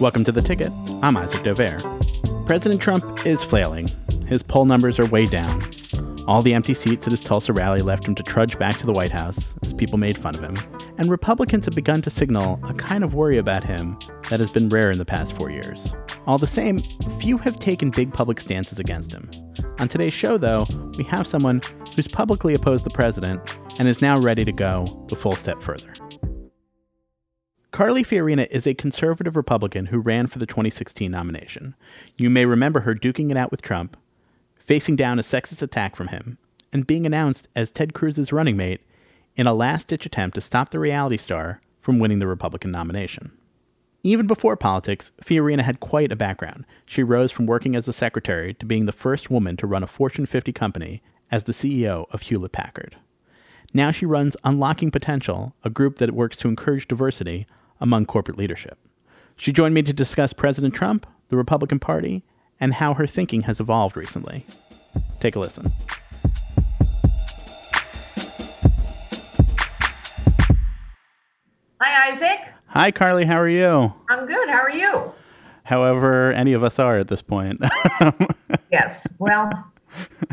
Welcome to The Ticket. I'm Isaac Dovere. President Trump is flailing. His poll numbers are way down. All the empty seats at his Tulsa rally left him to trudge back to the White House as people made fun of him. And Republicans have begun to signal a kind of worry about him that has been rare in the past four years. All the same, few have taken big public stances against him. On today's show, though, we have someone who's publicly opposed the president and is now ready to go the full step further. Carly Fiorina is a conservative Republican who ran for the 2016 nomination. You may remember her duking it out with Trump, facing down a sexist attack from him, and being announced as Ted Cruz's running mate in a last ditch attempt to stop the reality star from winning the Republican nomination. Even before politics, Fiorina had quite a background. She rose from working as a secretary to being the first woman to run a Fortune 50 company as the CEO of Hewlett Packard. Now she runs Unlocking Potential, a group that works to encourage diversity among corporate leadership. She joined me to discuss President Trump, the Republican Party, and how her thinking has evolved recently. Take a listen. Hi, Isaac. Hi, Carly. How are you? I'm good. How are you? However, any of us are at this point. yes. Well,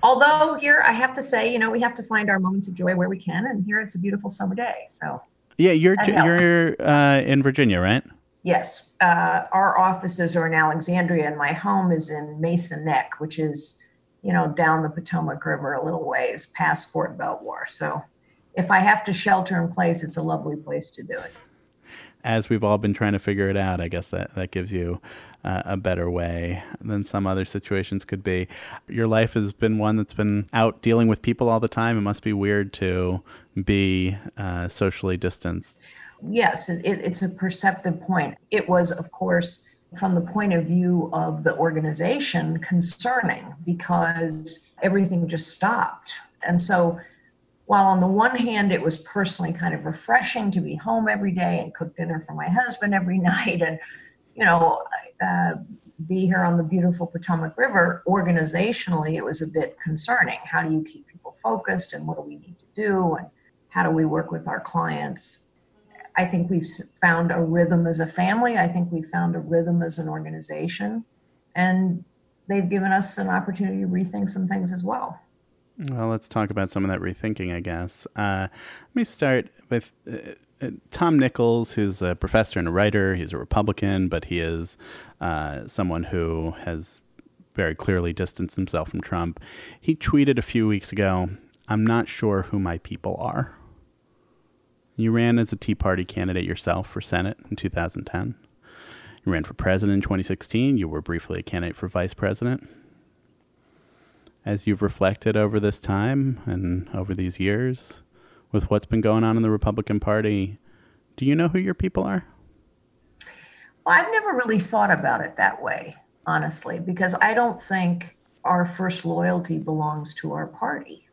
although here I have to say, you know, we have to find our moments of joy where we can, and here it's a beautiful summer day. So. Yeah, you're you're uh, in Virginia, right? Yes. Uh, our offices are in Alexandria, and my home is in Mason Neck, which is, you know, down the Potomac River a little ways past Fort Belvoir. So, if I have to shelter in place, it's a lovely place to do it as we've all been trying to figure it out, I guess that, that gives you uh, a better way than some other situations could be. Your life has been one that's been out dealing with people all the time. It must be weird to be uh, socially distanced. Yes, it, it's a perceptive point. It was, of course, from the point of view of the organization, concerning because everything just stopped. And so while on the one hand it was personally kind of refreshing to be home every day and cook dinner for my husband every night and you know uh, be here on the beautiful potomac river organizationally it was a bit concerning. How do you keep people focused and what do we need to do and how do we work with our clients? I think we've found a rhythm as a family. I think we've found a rhythm as an organization and they've given us an opportunity to rethink some things as well well, let's talk about some of that rethinking, I guess. Uh, let me start with uh, uh, Tom Nichols, who's a professor and a writer. He's a Republican, but he is uh, someone who has very clearly distanced himself from Trump. He tweeted a few weeks ago I'm not sure who my people are. You ran as a Tea Party candidate yourself for Senate in 2010. You ran for president in 2016. You were briefly a candidate for vice president as you've reflected over this time and over these years with what's been going on in the Republican Party, do you know who your people are? Well, I've never really thought about it that way, honestly, because I don't think our first loyalty belongs to our party.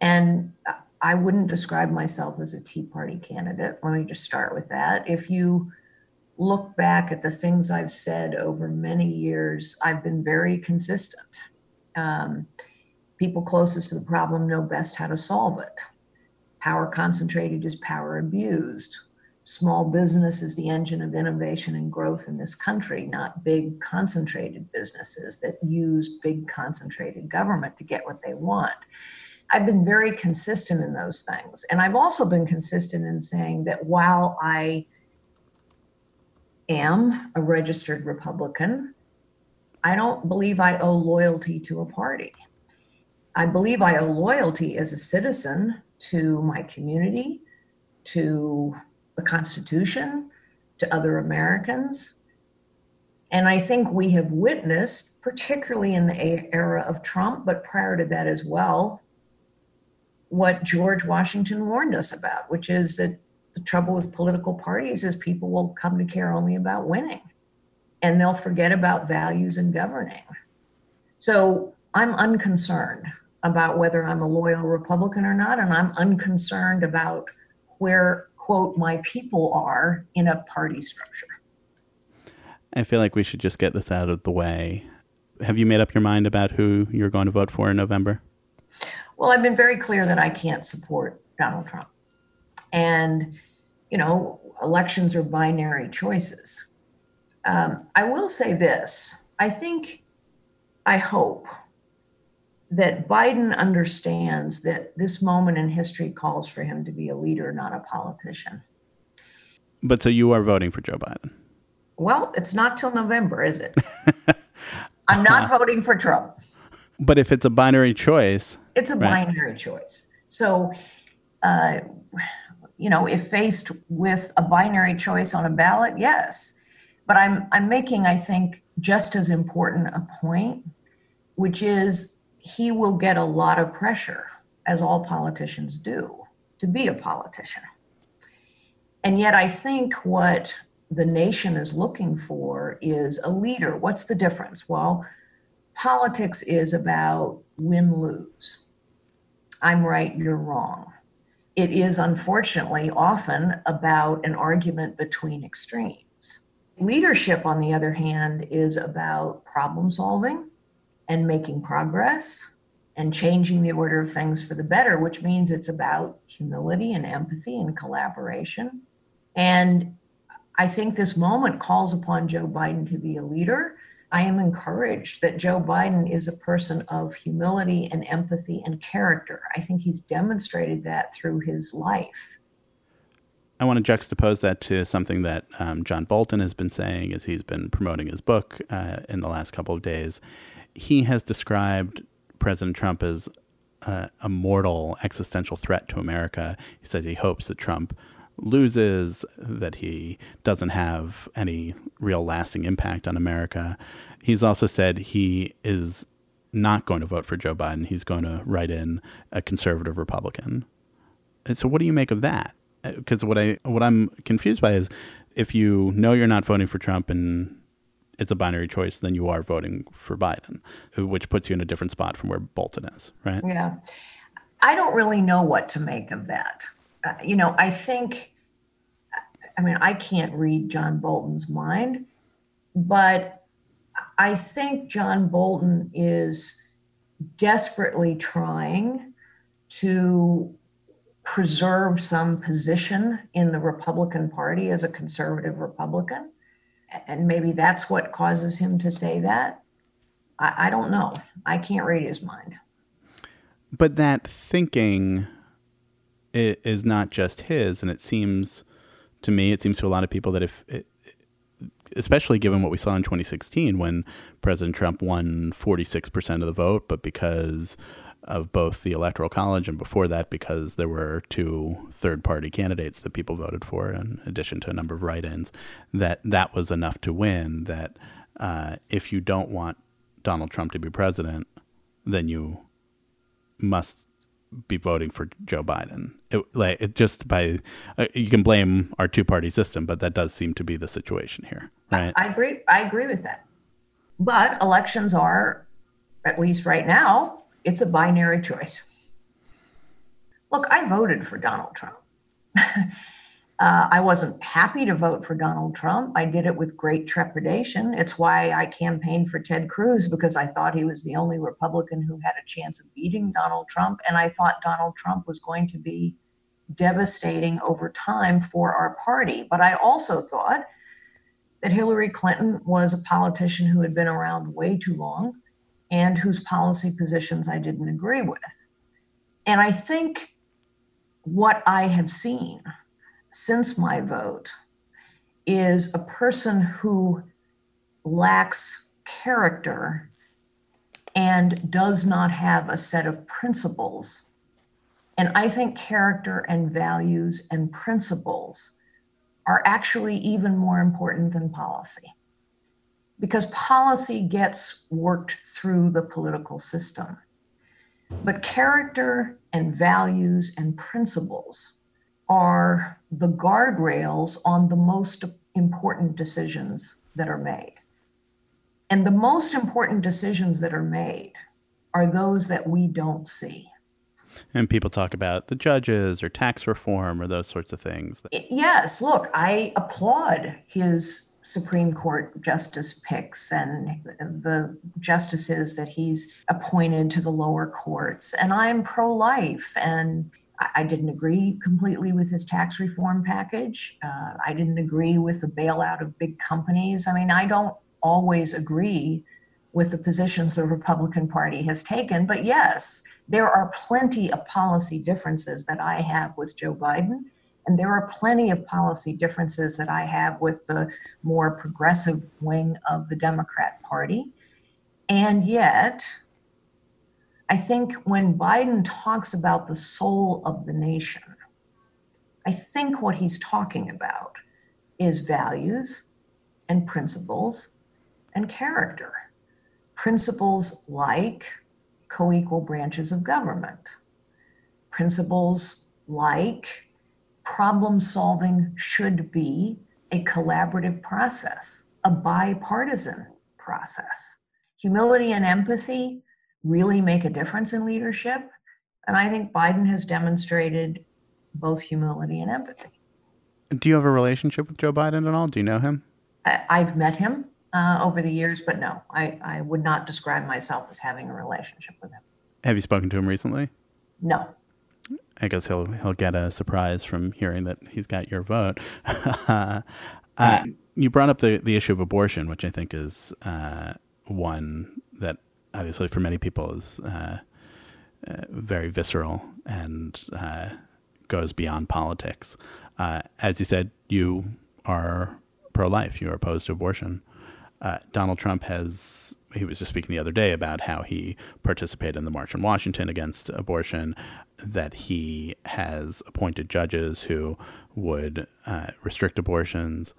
And I wouldn't describe myself as a Tea Party candidate. Let me just start with that. If you look back at the things I've said over many years, I've been very consistent um, people closest to the problem know best how to solve it. Power concentrated is power abused. Small business is the engine of innovation and growth in this country, not big concentrated businesses that use big concentrated government to get what they want. I've been very consistent in those things. And I've also been consistent in saying that while I am a registered Republican, I don't believe I owe loyalty to a party. I believe I owe loyalty as a citizen to my community, to the Constitution, to other Americans. And I think we have witnessed, particularly in the era of Trump, but prior to that as well, what George Washington warned us about, which is that the trouble with political parties is people will come to care only about winning and they'll forget about values and governing. So I'm unconcerned about whether I'm a loyal Republican or not, and I'm unconcerned about where, quote, my people are in a party structure. I feel like we should just get this out of the way. Have you made up your mind about who you're going to vote for in November? Well, I've been very clear that I can't support Donald Trump. And, you know, elections are binary choices. Um, I will say this I think, I hope that Biden understands that this moment in history calls for him to be a leader, not a politician. But so you are voting for Joe Biden? Well, it's not till November, is it? I'm not voting for Trump. But if it's a binary choice, it's a right? binary choice. So, uh, you know, if faced with a binary choice on a ballot, yes. But I'm I'm making, I think, just as important a point, which is he will get a lot of pressure, as all politicians do, to be a politician. And yet, I think what the nation is looking for is a leader. What's the difference? Well, politics is about win lose. I'm right, you're wrong. It is unfortunately often about an argument between extremes. Leadership, on the other hand, is about problem solving and making progress and changing the order of things for the better, which means it's about humility and empathy and collaboration. And I think this moment calls upon Joe Biden to be a leader. I am encouraged that Joe Biden is a person of humility and empathy and character. I think he's demonstrated that through his life. I want to juxtapose that to something that um, John Bolton has been saying as he's been promoting his book uh, in the last couple of days. He has described President Trump as uh, a mortal existential threat to America. He says he hopes that Trump loses, that he doesn't have any real lasting impact on America. He's also said he is not going to vote for Joe Biden. He's going to write in a conservative Republican. And so, what do you make of that? Because what I what I'm confused by is if you know you're not voting for Trump and it's a binary choice, then you are voting for Biden, which puts you in a different spot from where Bolton is, right? Yeah. I don't really know what to make of that. Uh, you know, I think, I mean, I can't read John Bolton's mind, but I think John Bolton is desperately trying to preserve some position in the Republican Party as a conservative Republican. And maybe that's what causes him to say that. I, I don't know. I can't read his mind. But that thinking is not just his, and it seems to me, it seems to a lot of people that if, it, especially given what we saw in 2016 when President Trump won 46% of the vote, but because of both the Electoral College and before that, because there were two third party candidates that people voted for, in addition to a number of write ins, that that was enough to win. That uh, if you don't want Donald Trump to be president, then you must be voting for Joe Biden. It, like it just by uh, you can blame our two party system, but that does seem to be the situation here, right? I, I agree. I agree with that. But elections are, at least right now, it's a binary choice. Look, I voted for Donald Trump. Uh, I wasn't happy to vote for Donald Trump. I did it with great trepidation. It's why I campaigned for Ted Cruz because I thought he was the only Republican who had a chance of beating Donald Trump. And I thought Donald Trump was going to be devastating over time for our party. But I also thought that Hillary Clinton was a politician who had been around way too long and whose policy positions I didn't agree with. And I think what I have seen since my vote is a person who lacks character and does not have a set of principles. And I think character and values and principles are actually even more important than policy because policy gets worked through the political system. But character and values and principles are the guardrails on the most important decisions that are made. And the most important decisions that are made are those that we don't see. And people talk about the judges or tax reform or those sorts of things. Yes, look, I applaud his Supreme Court justice picks and the justices that he's appointed to the lower courts. And I'm pro life and I didn't agree completely with his tax reform package. Uh, I didn't agree with the bailout of big companies. I mean, I don't always agree with the positions the Republican Party has taken, but yes, there are plenty of policy differences that I have with Joe Biden, and there are plenty of policy differences that I have with the more progressive wing of the Democrat Party. And yet, I think when Biden talks about the soul of the nation, I think what he's talking about is values and principles and character. Principles like co equal branches of government, principles like problem solving should be a collaborative process, a bipartisan process. Humility and empathy really make a difference in leadership. And I think Biden has demonstrated both humility and empathy. Do you have a relationship with Joe Biden at all? Do you know him? I, have met him uh, over the years, but no, I, I would not describe myself as having a relationship with him. Have you spoken to him recently? No. I guess he'll he'll get a surprise from hearing that he's got your vote. uh, you brought up the, the issue of abortion, which I think is uh, one that obviously for many people is uh, uh, very visceral and uh, goes beyond politics. Uh, as you said, you are pro life, you are opposed to abortion. Uh, Donald Trump has, he was just speaking the other day about how he participated in the March in Washington against abortion, that he has appointed judges who would uh, restrict abortions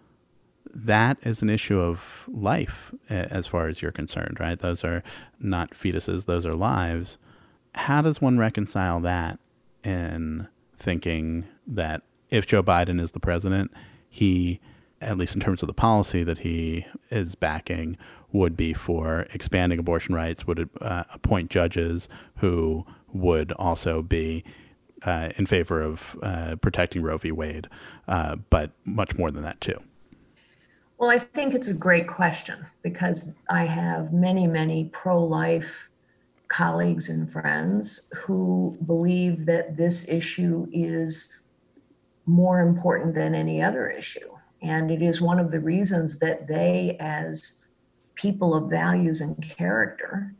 that is an issue of life as far as you're concerned, right? Those are not fetuses, those are lives. How does one reconcile that in thinking that if Joe Biden is the president, he, at least in terms of the policy that he is backing, would be for expanding abortion rights, would uh, appoint judges who would also be uh, in favor of uh, protecting Roe v. Wade, uh, but much more than that, too. Well, I think it's a great question because I have many, many pro life colleagues and friends who believe that this issue is more important than any other issue. And it is one of the reasons that they, as people of values and character,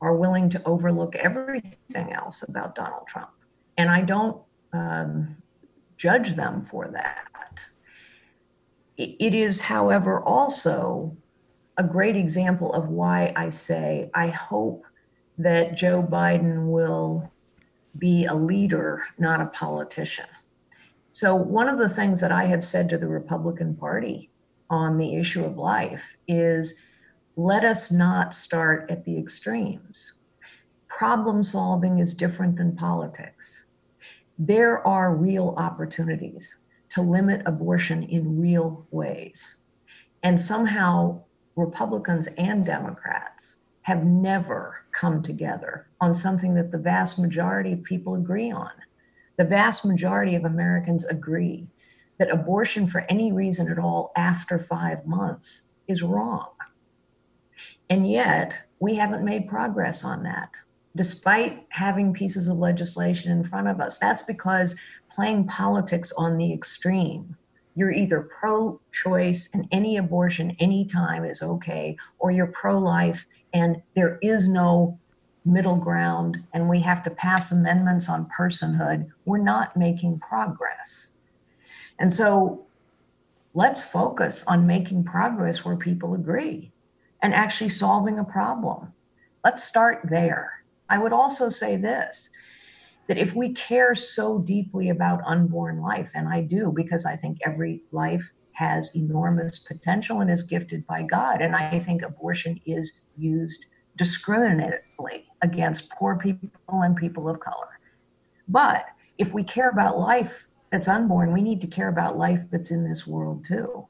are willing to overlook everything else about Donald Trump. And I don't um, judge them for that. It is, however, also a great example of why I say I hope that Joe Biden will be a leader, not a politician. So, one of the things that I have said to the Republican Party on the issue of life is let us not start at the extremes. Problem solving is different than politics. There are real opportunities to limit abortion in real ways. And somehow, Republicans and Democrats have never come together on something that the vast majority of people agree on. The vast majority of Americans agree that abortion for any reason at all after five months is wrong. And yet, we haven't made progress on that, despite having pieces of legislation in front of us. That's because playing politics on the extreme. You're either pro choice and any abortion anytime is okay, or you're pro life and there is no middle ground and we have to pass amendments on personhood. We're not making progress. And so let's focus on making progress where people agree and actually solving a problem. Let's start there. I would also say this that if we care so deeply about unborn life, and I do because I think every life has enormous potential and is gifted by God, and I think abortion is used discriminatively against poor people and people of color. But if we care about life that's unborn, we need to care about life that's in this world too.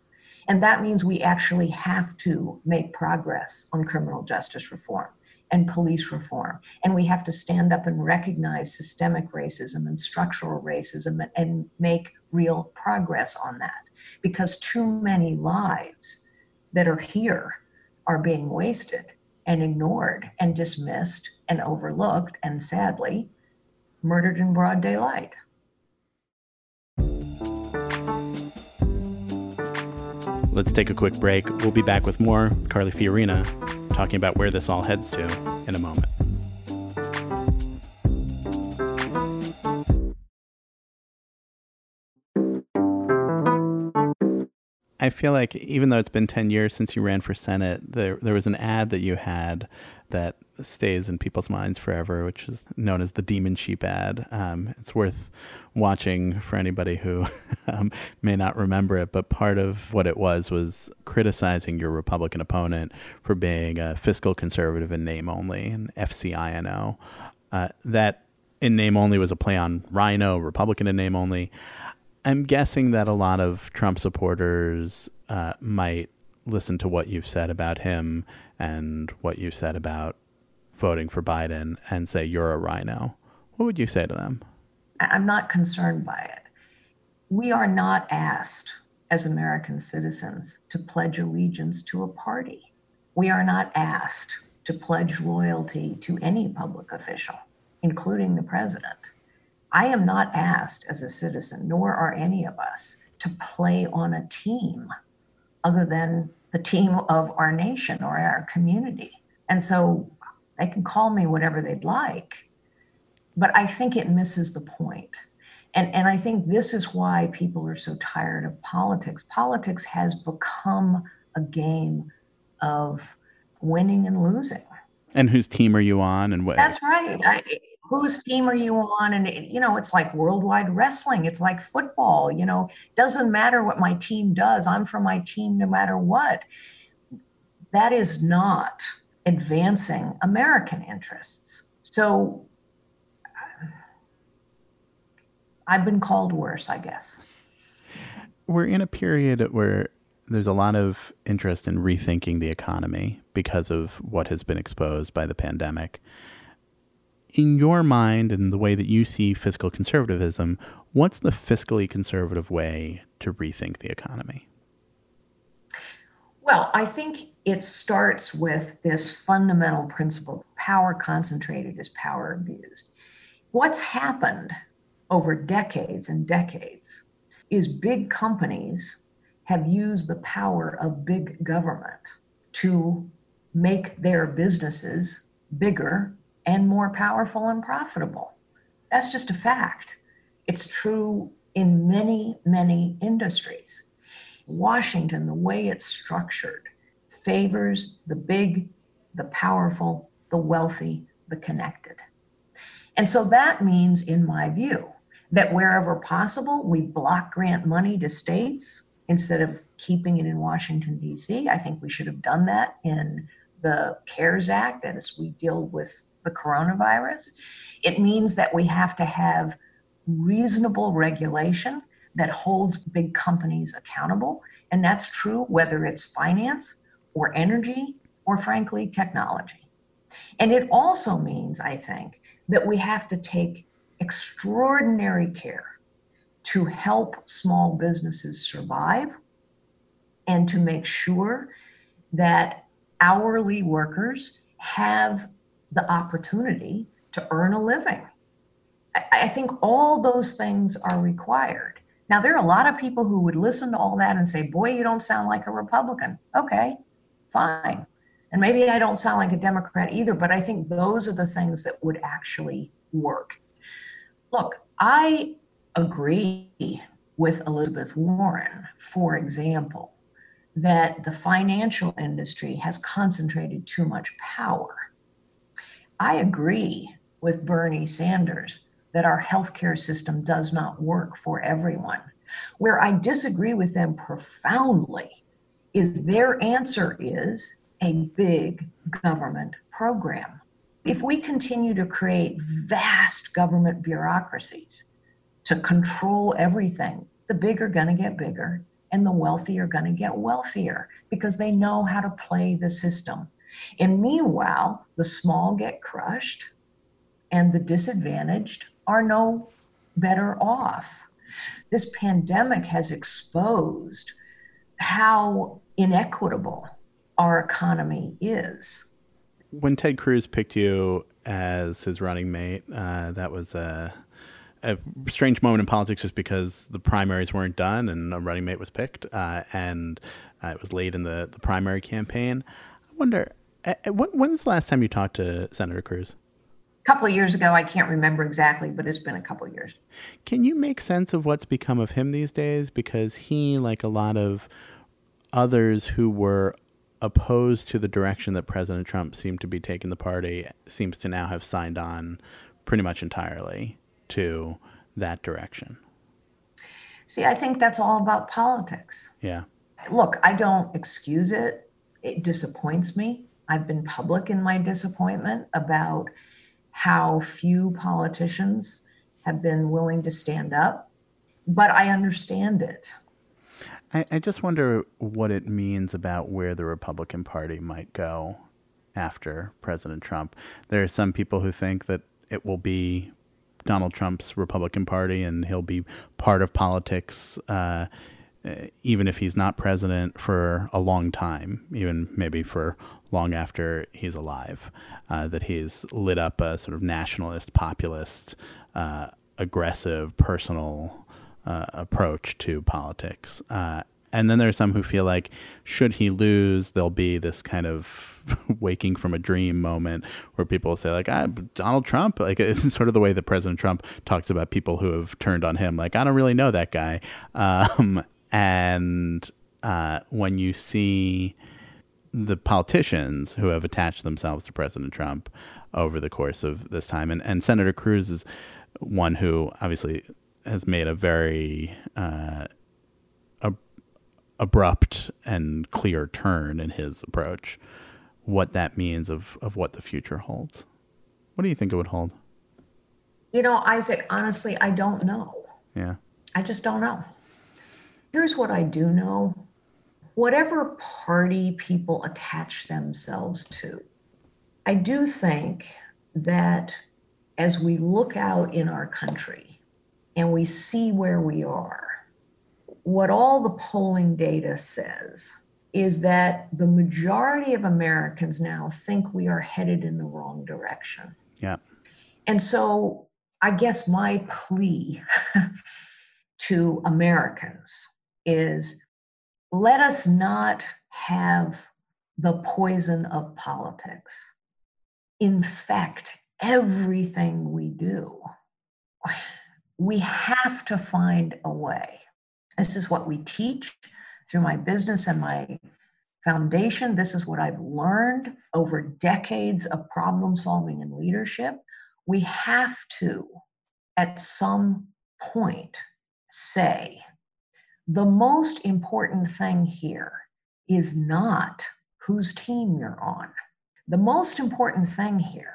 And that means we actually have to make progress on criminal justice reform and police reform. And we have to stand up and recognize systemic racism and structural racism and make real progress on that because too many lives that are here are being wasted and ignored and dismissed and overlooked and sadly murdered in broad daylight. Let's take a quick break. We'll be back with more with Carly Fiorina talking about where this all heads to in a moment. I feel like even though it's been 10 years since you ran for Senate, there, there was an ad that you had that stays in people's minds forever, which is known as the Demon Sheep ad. Um, it's worth watching for anybody who um, may not remember it, but part of what it was was criticizing your Republican opponent for being a fiscal conservative in name only, an FCINO. Uh, that in name only was a play on Rhino, Republican in name only. I'm guessing that a lot of Trump supporters uh, might listen to what you've said about him and what you said about voting for Biden and say you're a rhino. What would you say to them? I'm not concerned by it. We are not asked as American citizens to pledge allegiance to a party. We are not asked to pledge loyalty to any public official, including the president. I am not asked as a citizen, nor are any of us, to play on a team other than the team of our nation or our community. And so they can call me whatever they'd like, but I think it misses the point. And, and I think this is why people are so tired of politics. Politics has become a game of winning and losing. And whose team are you on? And what? That's right. I, whose team are you on? And you know it's like worldwide wrestling. It's like football you know doesn't matter what my team does. I'm for my team no matter what. That is not advancing american interests. So uh, i've been called worse i guess. We're in a period where there's a lot of interest in rethinking the economy because of what has been exposed by the pandemic in your mind and the way that you see fiscal conservatism, what's the fiscally conservative way to rethink the economy? Well, I think it starts with this fundamental principle power concentrated is power abused. What's happened over decades and decades is big companies have used the power of big government to make their businesses bigger and more powerful and profitable. That's just a fact. It's true in many, many industries. Washington, the way it's structured, favors the big, the powerful, the wealthy, the connected. And so that means, in my view, that wherever possible, we block grant money to states instead of keeping it in Washington, D.C. I think we should have done that in the CARES Act as we deal with the coronavirus. It means that we have to have reasonable regulation that holds big companies accountable. And that's true whether it's finance or energy or, frankly, technology. And it also means, I think, that we have to take extraordinary care to help small businesses survive and to make sure that hourly workers have the opportunity to earn a living. I, I think all those things are required. Now, there are a lot of people who would listen to all that and say, Boy, you don't sound like a Republican. Okay, fine. And maybe I don't sound like a Democrat either, but I think those are the things that would actually work. Look, I agree with Elizabeth Warren, for example, that the financial industry has concentrated too much power. I agree with Bernie Sanders that our healthcare system does not work for everyone. Where I disagree with them profoundly is their answer is a big government program. If we continue to create vast government bureaucracies to control everything, the big are going to get bigger and the wealthy are going to get wealthier because they know how to play the system. And meanwhile, the small get crushed and the disadvantaged are no better off. This pandemic has exposed how inequitable our economy is. When Ted Cruz picked you as his running mate. Uh, that was a, a, strange moment in politics just because the primaries weren't done and a running mate was picked, uh, and uh, it was late in the, the primary campaign. I wonder, Uh, uh, when's the last time you talked to Senator Cruz? A couple of years ago. I can't remember exactly, but it's been a couple of years. Can you make sense of what's become of him these days? Because he, like a lot of others who were opposed to the direction that President Trump seemed to be taking the party, seems to now have signed on pretty much entirely to that direction. See, I think that's all about politics. Yeah. Look, I don't excuse it. It disappoints me. I've been public in my disappointment about how few politicians have been willing to stand up, but I understand it. I, I just wonder what it means about where the Republican Party might go after President Trump. There are some people who think that it will be Donald Trump's Republican Party and he'll be part of politics, uh, even if he's not president for a long time, even maybe for long after he's alive. Uh, that he's lit up a sort of nationalist, populist, uh, aggressive, personal uh, approach to politics. Uh, and then there are some who feel like, should he lose, there'll be this kind of waking from a dream moment where people say, like, ah, Donald Trump. Like, it's sort of the way that President Trump talks about people who have turned on him. Like, I don't really know that guy. Um, and uh, when you see the politicians who have attached themselves to President Trump over the course of this time, and, and Senator Cruz is one who obviously has made a very uh, abrupt and clear turn in his approach, what that means of, of what the future holds. What do you think it would hold? You know, Isaac, honestly, I don't know. Yeah. I just don't know. Here's what I do know whatever party people attach themselves to, I do think that as we look out in our country and we see where we are, what all the polling data says is that the majority of Americans now think we are headed in the wrong direction. Yeah. And so I guess my plea to Americans is let us not have the poison of politics infect everything we do. We have to find a way this is what we teach through my business and my foundation. This is what I've learned over decades of problem solving and leadership. We have to, at some point, say the most important thing here is not whose team you're on. The most important thing here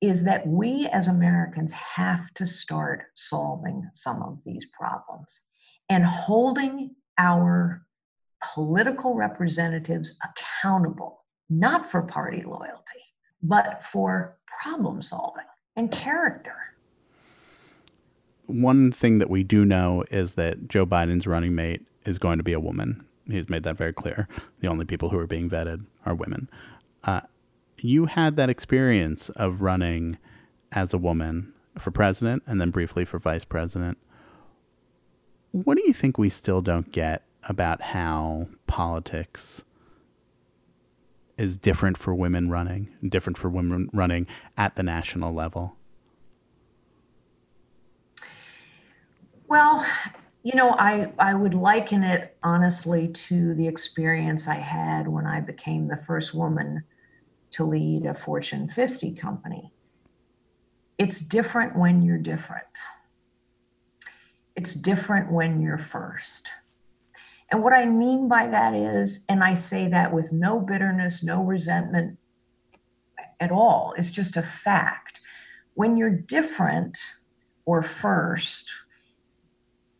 is that we as Americans have to start solving some of these problems and holding our political representatives accountable, not for party loyalty, but for problem solving and character. One thing that we do know is that Joe Biden's running mate is going to be a woman. He's made that very clear. The only people who are being vetted are women. Uh, you had that experience of running as a woman for president and then briefly for vice president. What do you think we still don't get about how politics is different for women running, different for women running at the national level? Well, you know, I, I would liken it honestly to the experience I had when I became the first woman to lead a Fortune 50 company. It's different when you're different it's different when you're first. And what I mean by that is, and I say that with no bitterness, no resentment at all, it's just a fact. When you're different or first,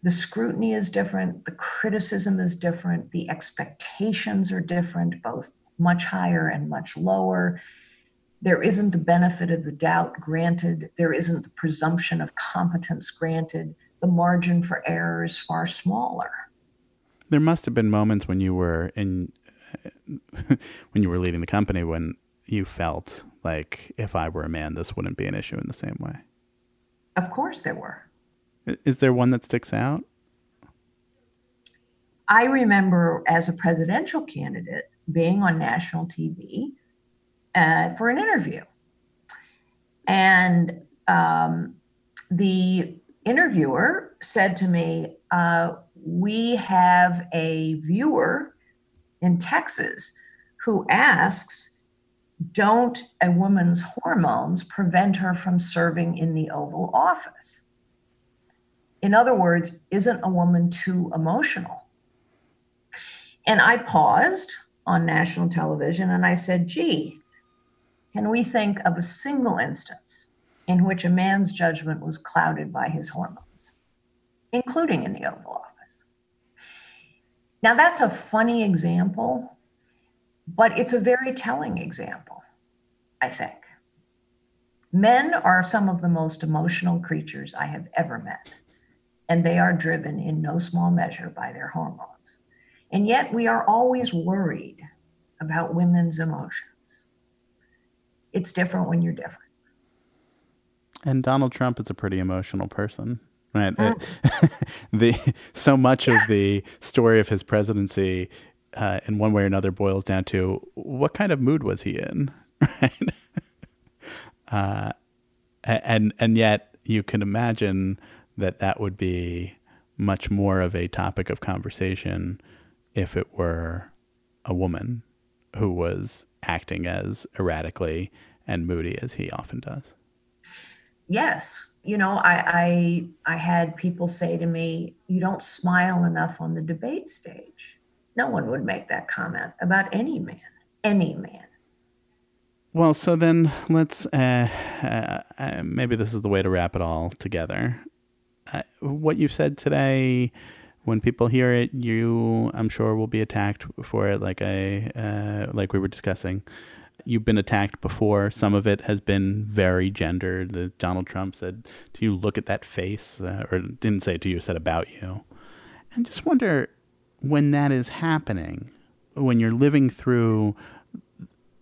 the scrutiny is different, the criticism is different, the expectations are different, both much higher and much lower. There isn't the benefit of the doubt granted, there isn't the presumption of competence granted the margin for error is far smaller. There must have been moments when you were in when you were leading the company when you felt like if I were a man, this wouldn't be an issue in the same way? Of course, there were. Is there one that sticks out? I remember as a presidential candidate being on national TV uh, for an interview. And um, the interviewer said to me, uh, We have a viewer in Texas who asks, Don't a woman's hormones prevent her from serving in the Oval Office? In other words, isn't a woman too emotional? And I paused on national television and I said, gee, can we think of a single instance in which a man's judgment was clouded by his hormones, including in the Oval Office? Now, that's a funny example, but it's a very telling example, I think. Men are some of the most emotional creatures I have ever met, and they are driven in no small measure by their hormones. And yet we are always worried about women's emotions. It's different when you're different. And Donald Trump is a pretty emotional person. Right. Mm. the so much yes. of the story of his presidency uh, in one way or another boils down to what kind of mood was he in, right? uh, and and yet you can imagine that that would be much more of a topic of conversation if it were a woman who was acting as erratically and moody as he often does. Yes. You know, I, I I had people say to me, you don't smile enough on the debate stage. No one would make that comment about any man, any man. Well, so then let's uh, uh, uh maybe this is the way to wrap it all together. Uh, what you've said today when people hear it, you, I'm sure, will be attacked for it, like I, uh, like we were discussing. You've been attacked before. Some of it has been very gendered. The Donald Trump said "Do you, "Look at that face," uh, or didn't say it to you, said about you. And just wonder when that is happening, when you're living through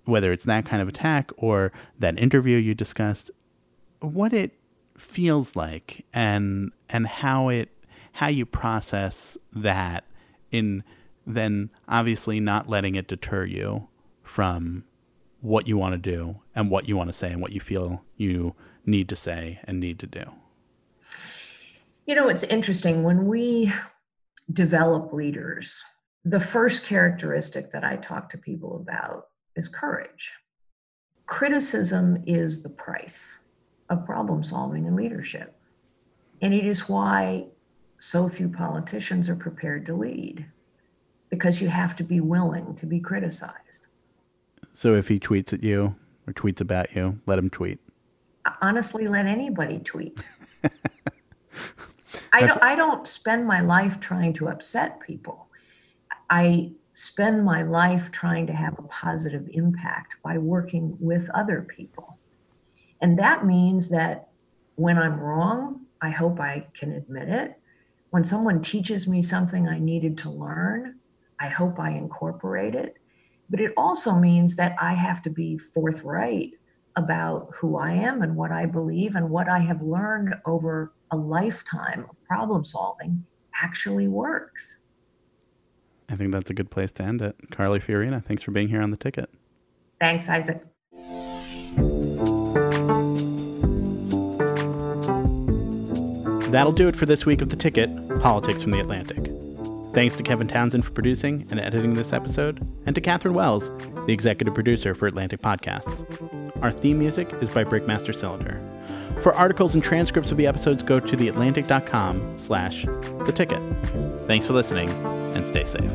whether it's that kind of attack or that interview you discussed, what it feels like and and how it how you process that in then obviously not letting it deter you from what you want to do and what you want to say and what you feel you need to say and need to do. You know, it's interesting when we develop leaders, the first characteristic that I talk to people about is courage. Criticism is the price of problem solving and leadership. And it is why so few politicians are prepared to lead because you have to be willing to be criticized. So if he tweets at you or tweets about you, let him tweet. Honestly, let anybody tweet. I don't, I don't spend my life trying to upset people. I spend my life trying to have a positive impact by working with other people. And that means that when I'm wrong, I hope I can admit it when someone teaches me something I needed to learn, I hope I incorporate it. But it also means that I have to be forthright about who I am and what I believe and what I have learned over a lifetime of problem solving actually works. I think that's a good place to end it. Carly Fiorina, thanks for being here on the ticket. Thanks, Isaac. That'll do it for this week of The Ticket Politics from the Atlantic. Thanks to Kevin Townsend for producing and editing this episode, and to Catherine Wells, the executive producer for Atlantic Podcasts. Our theme music is by Breakmaster Cylinder. For articles and transcripts of the episodes, go to theatlantic.com slash the ticket. Thanks for listening, and stay safe.